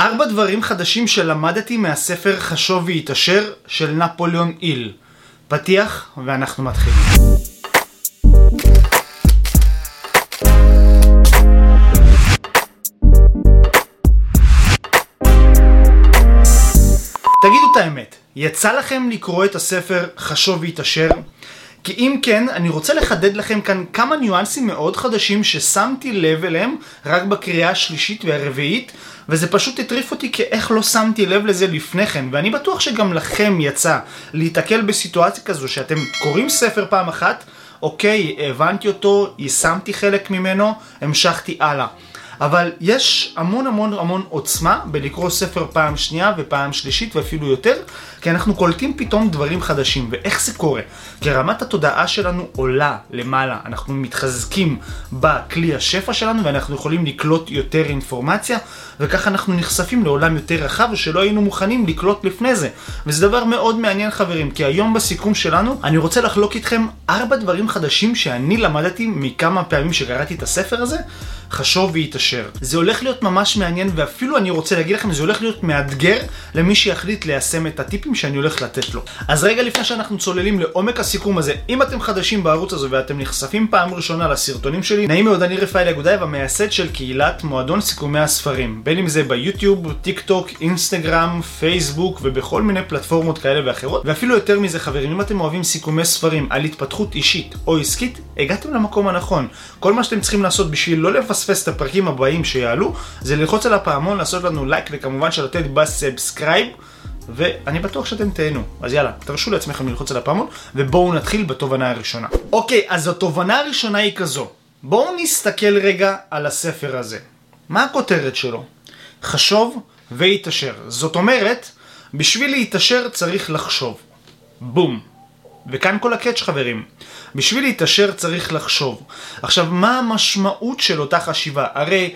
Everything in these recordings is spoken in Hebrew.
ארבע דברים חדשים שלמדתי מהספר חשוב והתעשר של נפוליאון איל. פתיח ואנחנו מתחילים. תגידו את האמת, יצא לכם לקרוא את הספר חשוב והתעשר? כי אם כן, אני רוצה לחדד לכם כאן כמה ניואנסים מאוד חדשים ששמתי לב אליהם רק בקריאה השלישית והרביעית, וזה פשוט הטריף אותי כאיך לא שמתי לב לזה לפני כן, ואני בטוח שגם לכם יצא להיתקל בסיטואציה כזו שאתם קוראים ספר פעם אחת, אוקיי, הבנתי אותו, יישמתי חלק ממנו, המשכתי הלאה. אבל יש המון המון המון עוצמה בלקרוא ספר פעם שנייה ופעם שלישית ואפילו יותר, כי אנחנו קולטים פתאום דברים חדשים. ואיך זה קורה? כי רמת התודעה שלנו עולה למעלה, אנחנו מתחזקים בכלי השפע שלנו ואנחנו יכולים לקלוט יותר אינפורמציה, וככה אנחנו נחשפים לעולם יותר רחב שלא היינו מוכנים לקלוט לפני זה. וזה דבר מאוד מעניין חברים, כי היום בסיכום שלנו אני רוצה לחלוק איתכם ארבע דברים חדשים שאני למדתי מכמה פעמים שקראתי את הספר הזה, חשוב והתעשר. זה הולך להיות ממש מעניין ואפילו אני רוצה להגיד לכם זה הולך להיות מאתגר למי שיחליט ליישם את הטיפים שאני הולך לתת לו. אז רגע לפני שאנחנו צוללים לעומק הסיכום הזה, אם אתם חדשים בערוץ הזה ואתם נחשפים פעם ראשונה לסרטונים שלי, נעים מאוד אני רפאל אגודאי והמייסד של קהילת מועדון סיכומי הספרים. בין אם זה ביוטיוב, טיק טוק, אינסטגרם, פייסבוק ובכל מיני פלטפורמות כאלה ואחרות. ואפילו יותר מזה חברים, אם אתם אוהבים סיכומי ספרים על התפתחות אישית או עסקית, הגעתם למקום הנכון. כל מה שאתם צריכים לעשות בשביל לא לפספס את הפרקים הבאים שיעלו, זה ללחוץ על הפעמון, לעשות לנו לייק וכמובן שלתת ב subscribe. ואני בטוח שאתם תהנו. אז יאללה, תרשו לעצמכם ללחוץ על הפעמון, ובואו נתחיל בתובנה הראשונה. אוקיי, אז התובנה הראשונה היא כזו. בואו נסתכל רגע על הספר הזה. מה הכותרת שלו? חשוב והתעשר. זאת אומרת, בשביל להתעשר צריך לחשוב. בום. וכאן כל הקאץ' חברים. בשביל להתעשר צריך לחשוב. עכשיו, מה המשמעות של אותה חשיבה? הרי...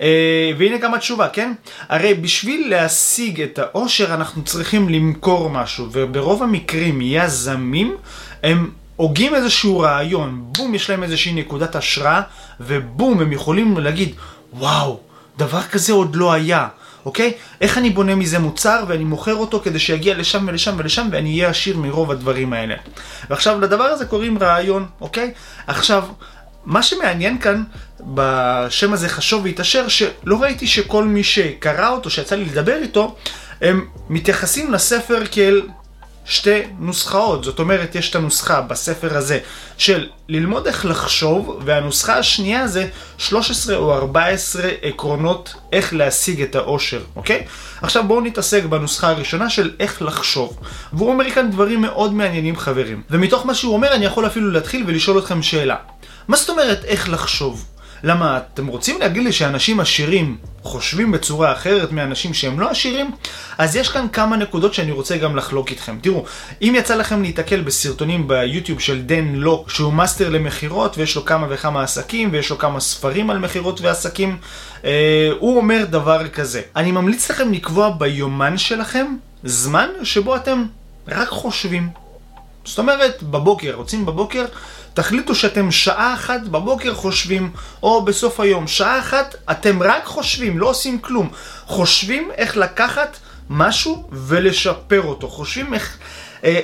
אה, והנה גם התשובה, כן? הרי בשביל להשיג את העושר אנחנו צריכים למכור משהו, וברוב המקרים יזמים הם הוגים איזשהו רעיון, בום, יש להם איזושהי נקודת השראה, ובום, הם יכולים להגיד, וואו, דבר כזה עוד לא היה. אוקיי? איך אני בונה מזה מוצר ואני מוכר אותו כדי שיגיע לשם ולשם ולשם ואני אהיה עשיר מרוב הדברים האלה. ועכשיו לדבר הזה קוראים רעיון, אוקיי? עכשיו, מה שמעניין כאן בשם הזה חשוב והתעשר, שלא ראיתי שכל מי שקרא אותו, שיצא לי לדבר איתו, הם מתייחסים לספר כאל שתי נוסחאות. זאת אומרת, יש את הנוסחה בספר הזה של ללמוד איך לחשוב, והנוסחה השנייה זה 13 או 14 עקרונות איך להשיג את העושר, אוקיי? עכשיו בואו נתעסק בנוסחה הראשונה של איך לחשוב. והוא אומר כאן דברים מאוד מעניינים חברים. ומתוך מה שהוא אומר אני יכול אפילו להתחיל ולשאול אתכם שאלה. מה זאת אומרת איך לחשוב? למה, אתם רוצים להגיד לי שאנשים עשירים חושבים בצורה אחרת מאנשים שהם לא עשירים? אז יש כאן כמה נקודות שאני רוצה גם לחלוק איתכם. תראו, אם יצא לכם להיתקל בסרטונים ביוטיוב של דן לוק, שהוא מאסטר למכירות ויש לו כמה וכמה עסקים ויש לו כמה ספרים על מכירות ועסקים, אה, הוא אומר דבר כזה: אני ממליץ לכם לקבוע ביומן שלכם זמן שבו אתם רק חושבים. זאת אומרת, בבוקר, רוצים בבוקר, תחליטו שאתם שעה אחת בבוקר חושבים, או בסוף היום, שעה אחת אתם רק חושבים, לא עושים כלום. חושבים איך לקחת משהו ולשפר אותו. חושבים איך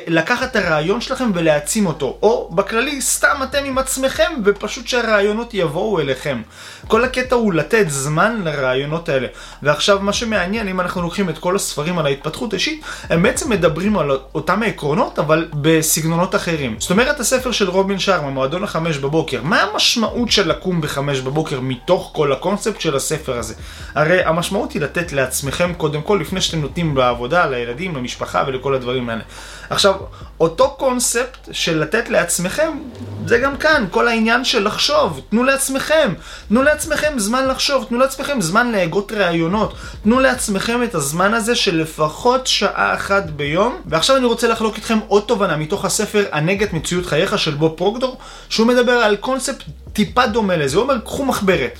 לקחת את הרעיון שלכם ולהעצים אותו, או בכללי סתם אתם עם עצמכם ופשוט שהרעיונות יבואו אליכם. כל הקטע הוא לתת זמן לרעיונות האלה. ועכשיו מה שמעניין, אם אנחנו לוקחים את כל הספרים על ההתפתחות אישית, הם בעצם מדברים על אותם העקרונות, אבל בסגנונות אחרים. זאת אומרת, הספר של רובין שרמה, מועדון החמש בבוקר, מה המשמעות של לקום בחמש בבוקר מתוך כל הקונספט של הספר הזה? הרי המשמעות היא לתת לעצמכם קודם כל, לפני שאתם נותנים בעבודה, לילדים, למשפחה ולכל הדברים האלה. עכשיו, אותו קונספט של לתת לעצמכם, זה גם כאן, כל העניין של לחשוב. תנו לעצמכם, תנו לעצמכם זמן לחשוב, תנו לעצמכם זמן להגות רעיונות, תנו לעצמכם את הזמן הזה של לפחות שעה אחת ביום. ועכשיו אני רוצה לחלוק איתכם עוד תובנה מתוך הספר הנגד מציאות חייך של בוב פרוקדור, שהוא מדבר על קונספט טיפה דומה לזה, הוא אומר, קחו מחברת.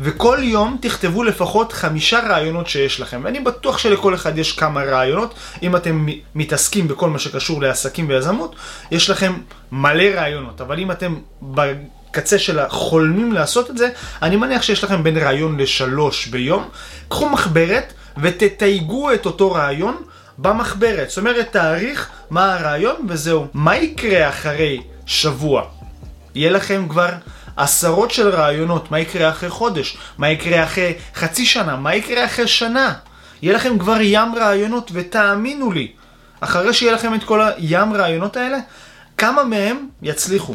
וכל יום תכתבו לפחות חמישה רעיונות שיש לכם. ואני בטוח שלכל אחד יש כמה רעיונות. אם אתם מתעסקים בכל מה שקשור לעסקים ויזמות, יש לכם מלא רעיונות. אבל אם אתם בקצה של החולמים לעשות את זה, אני מניח שיש לכם בין רעיון לשלוש ביום. קחו מחברת. ותתייגו את אותו רעיון במחברת. זאת אומרת, תאריך מה הרעיון וזהו. מה יקרה אחרי שבוע? יהיה לכם כבר עשרות של רעיונות, מה יקרה אחרי חודש, מה יקרה אחרי חצי שנה, מה יקרה אחרי שנה. יהיה לכם כבר ים רעיונות, ותאמינו לי, אחרי שיהיה לכם את כל הים רעיונות האלה, כמה מהם יצליחו.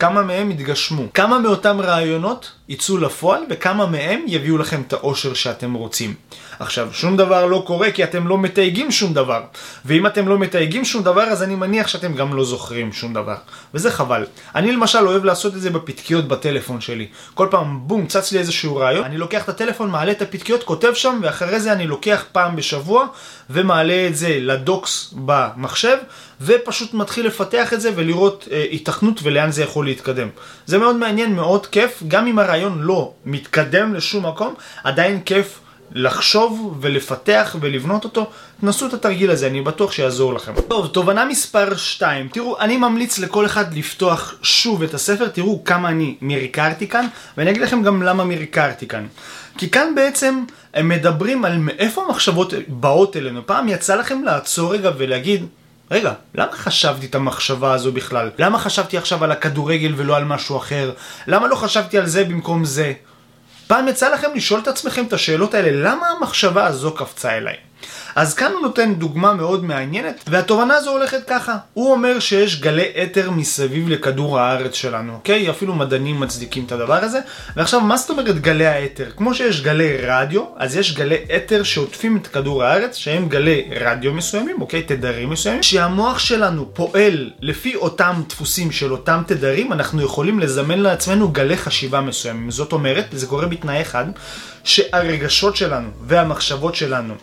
כמה מהם יתגשמו, כמה מאותם רעיונות יצאו לפועל וכמה מהם יביאו לכם את האושר שאתם רוצים. עכשיו, שום דבר לא קורה כי אתם לא מתייגים שום דבר. ואם אתם לא מתייגים שום דבר, אז אני מניח שאתם גם לא זוכרים שום דבר. וזה חבל. אני למשל אוהב לעשות את זה בפתקיות בטלפון שלי. כל פעם, בום, צץ לי איזשהו רעיון, אני לוקח את הטלפון, מעלה את הפתקיות, כותב שם, ואחרי זה אני לוקח פעם בשבוע, ומעלה את זה לדוקס במחשב, ופשוט מתחיל לפתח את זה ולראות אה, התכנות ולאן זה יכול להתקדם. זה מאוד מעניין, מאוד כיף, גם אם הרעיון לא מתקדם לשום מקום, עדיין כיף. לחשוב ולפתח ולבנות אותו, תנסו את התרגיל הזה, אני בטוח שיעזור לכם. טוב, תובנה מספר 2. תראו, אני ממליץ לכל אחד לפתוח שוב את הספר, תראו כמה אני מריקרתי כאן, ואני אגיד לכם גם למה מריקרתי כאן. כי כאן בעצם הם מדברים על מאיפה המחשבות באות אלינו. פעם יצא לכם לעצור רגע ולהגיד, רגע, למה חשבתי את המחשבה הזו בכלל? למה חשבתי עכשיו על הכדורגל ולא על משהו אחר? למה לא חשבתי על זה במקום זה? פעם יצא לכם לשאול את עצמכם את השאלות האלה, למה המחשבה הזו קפצה אליי? אז כאן הוא נותן דוגמה מאוד מעניינת, והתובנה הזו הולכת ככה. הוא אומר שיש גלי אתר מסביב לכדור הארץ שלנו, אוקיי? אפילו מדענים מצדיקים את הדבר הזה. ועכשיו, מה זאת אומרת גלי האתר? כמו שיש גלי רדיו, אז יש גלי אתר שעוטפים את כדור הארץ, שהם גלי רדיו מסוימים, אוקיי? תדרים מסוימים. שהמוח שלנו פועל לפי אותם דפוסים של אותם תדרים, אנחנו יכולים לזמן לעצמנו גלי חשיבה מסוימים. זאת אומרת, זה קורה בתנאי אחד, שהרגשות שלנו והמחשבות שלנו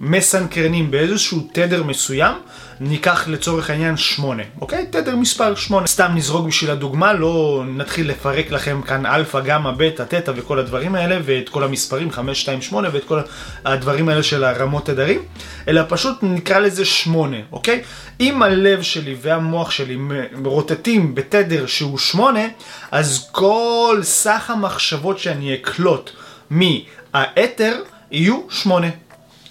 מסונכרנים באיזשהו תדר מסוים, ניקח לצורך העניין 8, אוקיי? תדר מספר 8. סתם נזרוק בשביל הדוגמה, לא נתחיל לפרק לכם כאן אלפא, גמא, בטא, תטא וכל הדברים האלה, ואת כל המספרים 5, 2, 8 ואת כל הדברים האלה של הרמות תדרים, אלא פשוט נקרא לזה 8, אוקיי? אם הלב שלי והמוח שלי מרוטטים בתדר שהוא 8, אז כל סך המחשבות שאני אקלוט מהאתר יהיו 8.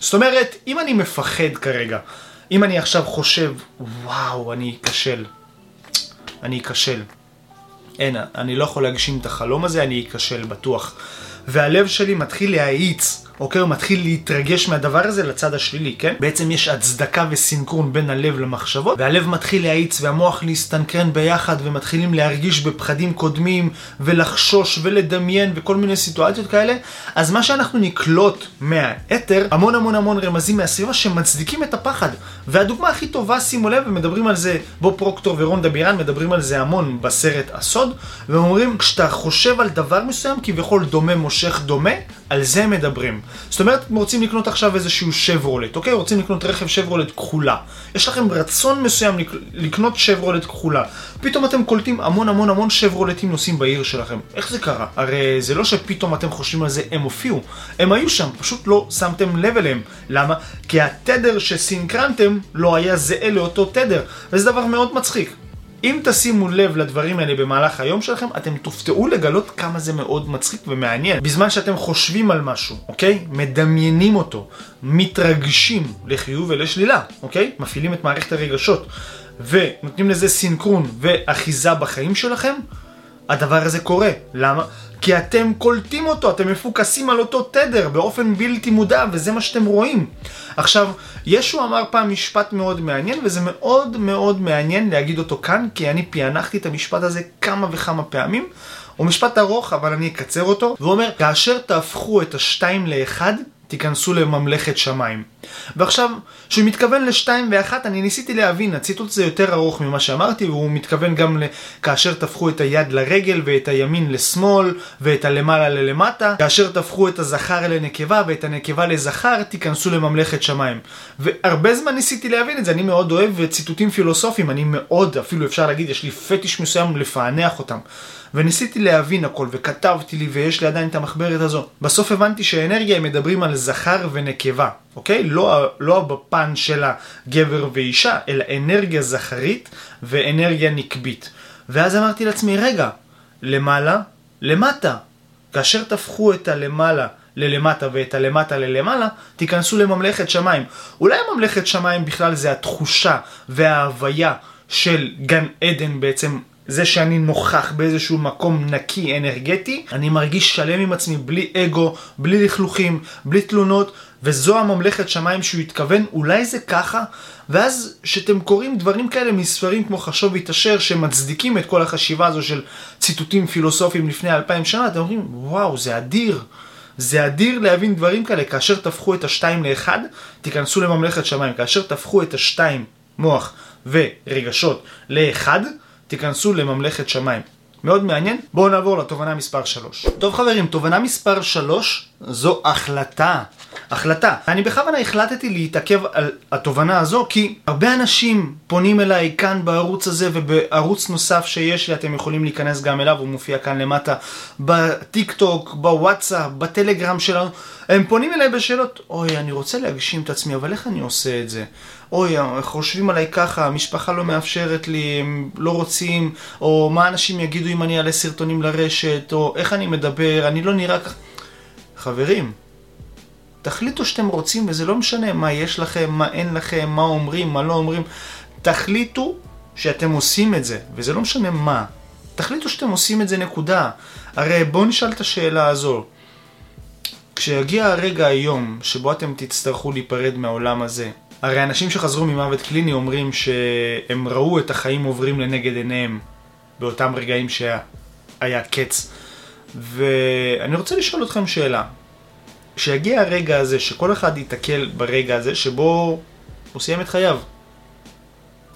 זאת אומרת, אם אני מפחד כרגע, אם אני עכשיו חושב, וואו, אני אכשל, אני אכשל. אין, אני לא יכול להגשים את החלום הזה, אני אכשל בטוח. והלב שלי מתחיל להאיץ אוקיי? הוא מתחיל להתרגש מהדבר הזה לצד השלילי, כן? בעצם יש הצדקה וסינכרון בין הלב למחשבות, והלב מתחיל להאיץ והמוח להסתנכרן ביחד, ומתחילים להרגיש בפחדים קודמים, ולחשוש ולדמיין וכל מיני סיטואציות כאלה, אז מה שאנחנו נקלוט מהאתר, המון המון המון רמזים מהסביבה שמצדיקים את הפחד. והדוגמה הכי טובה, שימו לב, ומדברים על זה, בו פרוקטור ורונדה בירן מדברים על זה המון בסרט הסוד, והם אומרים, כשאתה חושב על דבר מסוים, כביכול דומה מושך דומה, על זה מדברים. זאת אומרת, אתם רוצים לקנות עכשיו איזשהו שברולט, אוקיי? רוצים לקנות רכב שברולט כחולה. יש לכם רצון מסוים לקנות שברולט כחולה. פתאום אתם קולטים המון המון המון שברולטים נוסעים בעיר שלכם. איך זה קרה? הרי זה לא שפתאום אתם חושבים על זה, הם הופיעו. הם היו שם, פשוט לא שמתם לב אליהם. למה? כי התדר שסינקרנתם לא היה זהה לאותו תדר. וזה דבר מאוד מצחיק. אם תשימו לב לדברים האלה במהלך היום שלכם, אתם תופתעו לגלות כמה זה מאוד מצחיק ומעניין. בזמן שאתם חושבים על משהו, אוקיי? מדמיינים אותו, מתרגשים לחיוב ולשלילה, אוקיי? מפעילים את מערכת הרגשות, ונותנים לזה סינכרון ואחיזה בחיים שלכם, הדבר הזה קורה. למה? כי אתם קולטים אותו, אתם מפוקסים על אותו תדר באופן בלתי מודע, וזה מה שאתם רואים. עכשיו, ישו אמר פעם משפט מאוד מעניין, וזה מאוד מאוד מעניין להגיד אותו כאן, כי אני פענחתי את המשפט הזה כמה וכמה פעמים. הוא משפט ארוך, אבל אני אקצר אותו. והוא אומר, כאשר תהפכו את השתיים לאחד, תיכנסו לממלכת שמיים. ועכשיו, כשהוא מתכוון לשתיים ואחת, אני ניסיתי להבין, הציטוט הזה יותר ארוך ממה שאמרתי, והוא מתכוון גם לכאשר תהפכו את היד לרגל ואת הימין לשמאל ואת הלמעלה ללמטה, כאשר תהפכו את הזכר לנקבה ואת הנקבה לזכר, תיכנסו לממלכת שמיים. והרבה זמן ניסיתי להבין את זה, אני מאוד אוהב ציטוטים פילוסופיים, אני מאוד, אפילו אפשר להגיד, יש לי פטיש מסוים לפענח אותם. וניסיתי להבין הכל, וכתבתי לי, ויש לי עדיין את המחברת הזו. בסוף הבנתי שאנרגיה הם מדברים על זכר ונקבה, אוקיי? לא, לא בפן של הגבר ואישה, אלא אנרגיה זכרית ואנרגיה נקבית. ואז אמרתי לעצמי, רגע, למעלה, למטה. כאשר תהפכו את הלמעלה ללמטה ואת הלמטה ללמעלה, תיכנסו לממלכת שמיים. אולי ממלכת שמיים בכלל זה התחושה וההוויה של גן עדן בעצם זה שאני נוכח באיזשהו מקום נקי, אנרגטי, אני מרגיש שלם עם עצמי, בלי אגו, בלי לכלוכים, בלי תלונות, וזו הממלכת שמיים שהוא התכוון, אולי זה ככה? ואז שאתם קוראים דברים כאלה מספרים כמו חשוב והתעשר, שמצדיקים את כל החשיבה הזו של ציטוטים פילוסופיים לפני אלפיים שנה, אתם אומרים, וואו, זה אדיר. זה אדיר להבין דברים כאלה, כאשר תהפכו את השתיים לאחד, תיכנסו לממלכת שמיים. כאשר תהפכו את השתיים, מוח ורגשות, לאחד, תיכנסו לממלכת שמיים. מאוד מעניין. בואו נעבור לתובנה מספר 3. טוב חברים, תובנה מספר 3 זו החלטה. החלטה. אני בכוונה החלטתי להתעכב על התובנה הזו כי הרבה אנשים פונים אליי כאן בערוץ הזה ובערוץ נוסף שיש לי, אתם יכולים להיכנס גם אליו, הוא מופיע כאן למטה, בטיק טוק, בוואטסאפ, בטלגרם שלנו. הם פונים אליי בשאלות, אוי, אני רוצה להגשים את עצמי, אבל איך אני עושה את זה? אוי, חושבים עליי ככה, המשפחה לא מאפשרת לי, הם לא רוצים, או מה אנשים יגידו אם אני אעלה סרטונים לרשת, או איך אני מדבר, אני לא נראה ככה. חברים, תחליטו שאתם רוצים, וזה לא משנה מה יש לכם, מה אין לכם, מה אומרים, מה לא אומרים. תחליטו שאתם עושים את זה, וזה לא משנה מה. תחליטו שאתם עושים את זה נקודה. הרי בואו נשאל את השאלה הזו. כשיגיע הרגע היום שבו אתם תצטרכו להיפרד מהעולם הזה, הרי אנשים שחזרו ממוות קליני אומרים שהם ראו את החיים עוברים לנגד עיניהם באותם רגעים שהיה קץ. ואני רוצה לשאול אתכם שאלה. כשיגיע הרגע הזה, שכל אחד ייתקל ברגע הזה שבו הוא סיים את חייו,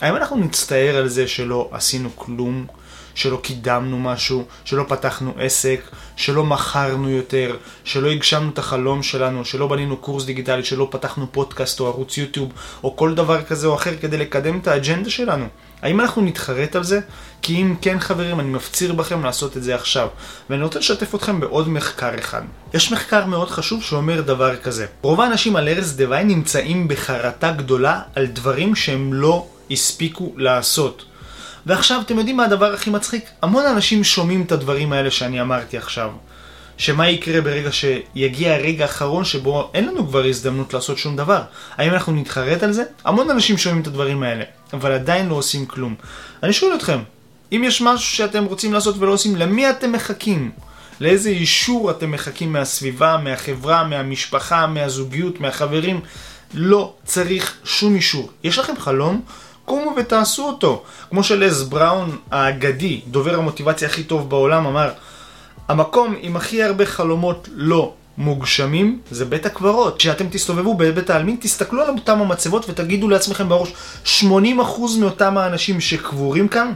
האם אנחנו נצטער על זה שלא עשינו כלום? שלא קידמנו משהו, שלא פתחנו עסק, שלא מכרנו יותר, שלא הגשמנו את החלום שלנו, שלא בנינו קורס דיגיטלי, שלא פתחנו פודקאסט או ערוץ יוטיוב? או כל דבר כזה או אחר כדי לקדם את האג'נדה שלנו. האם אנחנו נתחרט על זה? כי אם כן חברים, אני מפציר בכם לעשות את זה עכשיו. ואני רוצה לשתף אתכם בעוד מחקר אחד. יש מחקר מאוד חשוב שאומר דבר כזה. רוב האנשים על ארז דווי נמצאים בחרטה גדולה על דברים שהם לא הספיקו לעשות. ועכשיו, אתם יודעים מה הדבר הכי מצחיק? המון אנשים שומעים את הדברים האלה שאני אמרתי עכשיו. שמה יקרה ברגע שיגיע הרגע האחרון שבו אין לנו כבר הזדמנות לעשות שום דבר? האם אנחנו נתחרט על זה? המון אנשים שומעים את הדברים האלה, אבל עדיין לא עושים כלום. אני שואל אתכם, אם יש משהו שאתם רוצים לעשות ולא עושים, למי אתם מחכים? לאיזה אישור אתם מחכים מהסביבה, מהחברה, מהמשפחה, מהזוגיות, מהחברים? לא צריך שום אישור. יש לכם חלום? קומו ותעשו אותו. כמו שלז בראון האגדי, דובר המוטיבציה הכי טוב בעולם, אמר, המקום עם הכי הרבה חלומות לא מוגשמים זה בית הקברות. כשאתם תסתובבו בבית העלמין, תסתכלו על אותם המצבות ותגידו לעצמכם בראש, 80% מאותם האנשים שקבורים כאן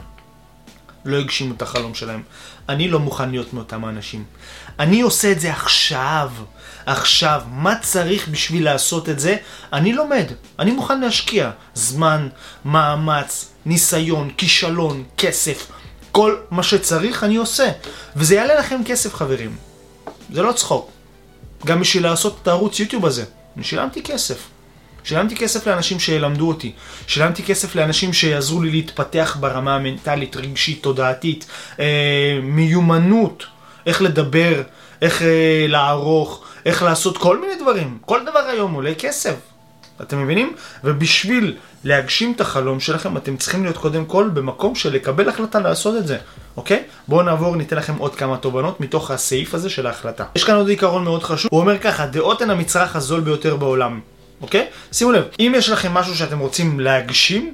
לא הגשימו את החלום שלהם. אני לא מוכן להיות מאותם האנשים. אני עושה את זה עכשיו. עכשיו, מה צריך בשביל לעשות את זה? אני לומד, אני מוכן להשקיע זמן, מאמץ, ניסיון, כישלון, כסף, כל מה שצריך אני עושה. וזה יעלה לכם כסף חברים. זה לא צחוק. גם בשביל לעשות את הערוץ יוטיוב הזה, אני שילמתי כסף. שילמתי כסף לאנשים שילמדו אותי, שילמתי כסף לאנשים שיעזרו לי להתפתח ברמה המנטלית, רגשית, תודעתית, אה, מיומנות, איך לדבר, איך אה, לערוך, איך לעשות כל מיני דברים. כל דבר היום עולה כסף. אתם מבינים? ובשביל להגשים את החלום שלכם, אתם צריכים להיות קודם כל במקום של לקבל החלטה לעשות את זה, אוקיי? בואו נעבור, ניתן לכם עוד כמה תובנות מתוך הסעיף הזה של ההחלטה. יש כאן עוד עיקרון מאוד חשוב, הוא אומר ככה, דעות הן המצרך הזול ביותר בעולם, אוקיי? שימו לב, אם יש לכם משהו שאתם רוצים להגשים,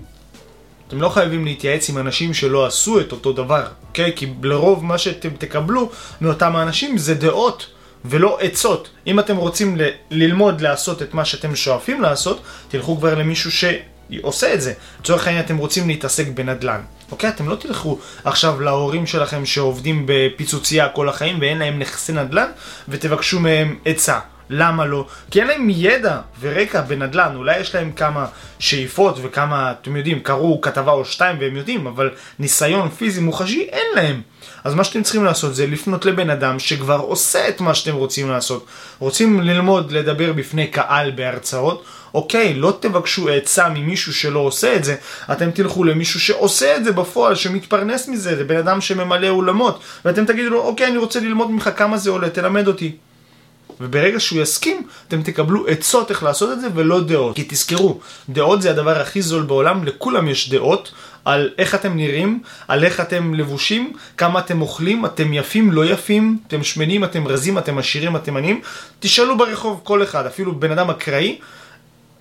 אתם לא חייבים להתייעץ עם אנשים שלא עשו את אותו דבר, אוקיי? כי לרוב מה שאתם תקבלו מאותם האנשים זה דעות. ולא עצות. אם אתם רוצים ל- ללמוד לעשות את מה שאתם שואפים לעשות, תלכו כבר למישהו שעושה את זה. לצורך העניין אתם רוצים להתעסק בנדל"ן. אוקיי? אתם לא תלכו עכשיו להורים שלכם שעובדים בפיצוצייה כל החיים ואין להם נכסי נדל"ן ותבקשו מהם עצה. למה לא? כי אין להם ידע ורקע בנדל"ן, אולי יש להם כמה שאיפות וכמה, אתם יודעים, קראו כתבה או שתיים והם יודעים, אבל ניסיון פיזי מוחשי אין להם. אז מה שאתם צריכים לעשות זה לפנות לבן אדם שכבר עושה את מה שאתם רוצים לעשות. רוצים ללמוד לדבר בפני קהל בהרצאות? אוקיי, לא תבקשו עצה ממישהו שלא עושה את זה, אתם תלכו למישהו שעושה את זה בפועל, שמתפרנס מזה, זה בן אדם שממלא אולמות, ואתם תגידו לו, אוקיי, אני רוצה ללמוד ממך כמה זה עולה, תלמד אותי. וברגע שהוא יסכים, אתם תקבלו עצות איך לעשות את זה ולא דעות. כי תזכרו, דעות זה הדבר הכי זול בעולם, לכולם יש דעות. על איך אתם נראים, על איך אתם לבושים, כמה אתם אוכלים, אתם יפים, לא יפים, אתם שמנים, אתם רזים, אתם עשירים, אתם עניים. תשאלו ברחוב כל אחד, אפילו בן אדם אקראי,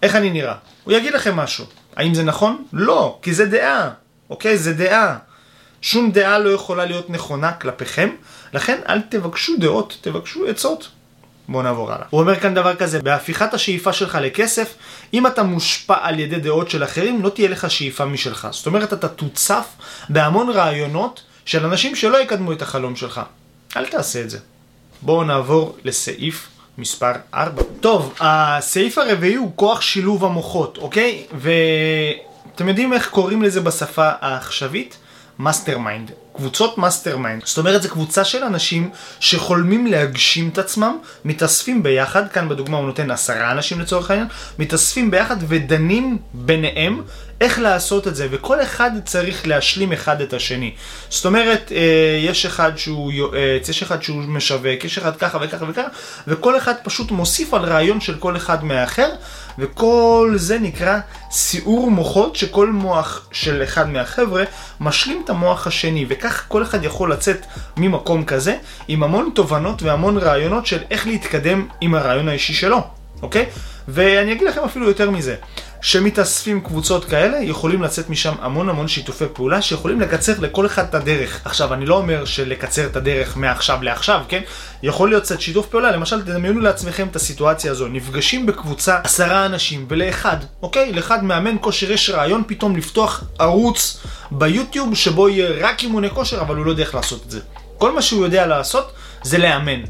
איך אני נראה. הוא יגיד לכם משהו. האם זה נכון? לא, כי זה דעה, אוקיי? זה דעה. שום דעה לא יכולה להיות נכונה כלפיכם, לכן אל תבקשו דעות, תבקשו עצות. בואו נעבור הלאה. הוא אומר כאן דבר כזה, בהפיכת השאיפה שלך לכסף, אם אתה מושפע על ידי דעות של אחרים, לא תהיה לך שאיפה משלך. זאת אומרת, אתה תוצף בהמון רעיונות של אנשים שלא יקדמו את החלום שלך. אל תעשה את זה. בואו נעבור לסעיף מספר 4. טוב, הסעיף הרביעי הוא כוח שילוב המוחות, אוקיי? ואתם יודעים איך קוראים לזה בשפה העכשווית? mastermind. קבוצות mastermind. זאת אומרת, זו קבוצה של אנשים שחולמים להגשים את עצמם, מתאספים ביחד, כאן בדוגמה הוא נותן עשרה אנשים לצורך העניין, מתאספים ביחד ודנים ביניהם איך לעשות את זה, וכל אחד צריך להשלים אחד את השני. זאת אומרת, אה, יש אחד שהוא יועץ, יש אחד שהוא משווק, יש אחד ככה וככה וככה, וכל אחד פשוט מוסיף על רעיון של כל אחד מהאחר, וכל זה נקרא סיעור מוחות, שכל מוח של אחד מהחבר'ה משלים את המוח השני, וכך כל אחד יכול לצאת ממקום כזה, עם המון תובנות והמון רעיונות של איך להתקדם עם הרעיון האישי שלו, אוקיי? ואני אגיד לכם אפילו יותר מזה. שמתאספים קבוצות כאלה, יכולים לצאת משם המון המון שיתופי פעולה שיכולים לקצר לכל אחד את הדרך. עכשיו, אני לא אומר שלקצר את הדרך מעכשיו לעכשיו, כן? יכול להיות קצת שיתוף פעולה, למשל, תדמיינו לעצמכם את הסיטואציה הזו, נפגשים בקבוצה עשרה אנשים, ולאחד, אוקיי? לאחד מאמן כושר יש רעיון פתאום לפתוח ערוץ ביוטיוב שבו יהיה רק אימוני כושר, אבל הוא לא יודע איך לעשות את זה. כל מה שהוא יודע לעשות זה לאמן.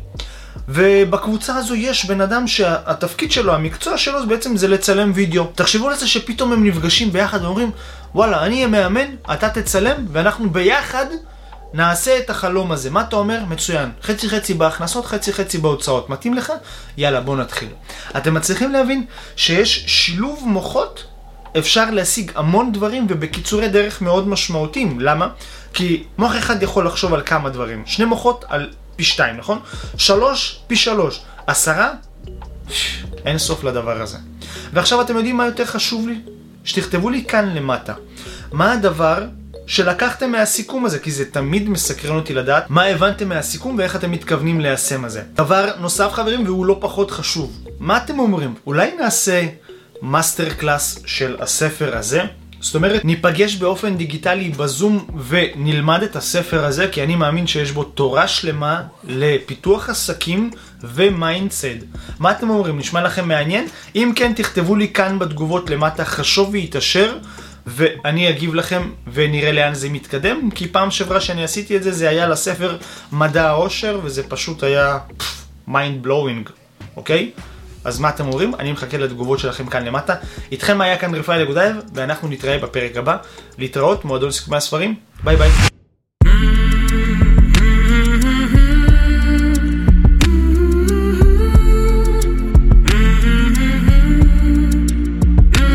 ובקבוצה הזו יש בן אדם שהתפקיד שלו, המקצוע שלו זה בעצם זה לצלם וידאו. תחשבו לזה שפתאום הם נפגשים ביחד ואומרים, וואלה, אני אהיה מאמן, אתה תצלם, ואנחנו ביחד נעשה את החלום הזה. מה אתה אומר? מצוין. חצי חצי בהכנסות, חצי חצי בהוצאות. מתאים לך? יאללה, בוא נתחיל. אתם מצליחים להבין שיש שילוב מוחות אפשר להשיג המון דברים ובקיצורי דרך מאוד משמעותיים. למה? כי מוח אחד יכול לחשוב על כמה דברים. שני מוחות על פי שתיים, נכון? שלוש, פי שלוש. עשרה? אין סוף לדבר הזה. ועכשיו אתם יודעים מה יותר חשוב לי? שתכתבו לי כאן למטה. מה הדבר שלקחתם מהסיכום הזה? כי זה תמיד מסקרן אותי לדעת מה הבנתם מהסיכום ואיך אתם מתכוונים ליישם הזה. דבר נוסף חברים, והוא לא פחות חשוב. מה אתם אומרים? אולי נעשה master class של הספר הזה? זאת אומרת, ניפגש באופן דיגיטלי בזום ונלמד את הספר הזה, כי אני מאמין שיש בו תורה שלמה לפיתוח עסקים ו mindset. מה אתם אומרים? נשמע לכם מעניין? אם כן, תכתבו לי כאן בתגובות למטה חשוב והתעשר. ואני אגיב לכם ונראה לאן זה מתקדם, כי פעם שעברה שאני עשיתי את זה, זה היה לספר מדע העושר, וזה פשוט היה mind blowing, אוקיי? אז מה אתם אומרים? אני מחכה לתגובות שלכם כאן למטה. איתכם היה כאן רפאל אגודאייב, ואנחנו נתראה בפרק הבא. להתראות, מועדון סיכומי הספרים, ביי ביי.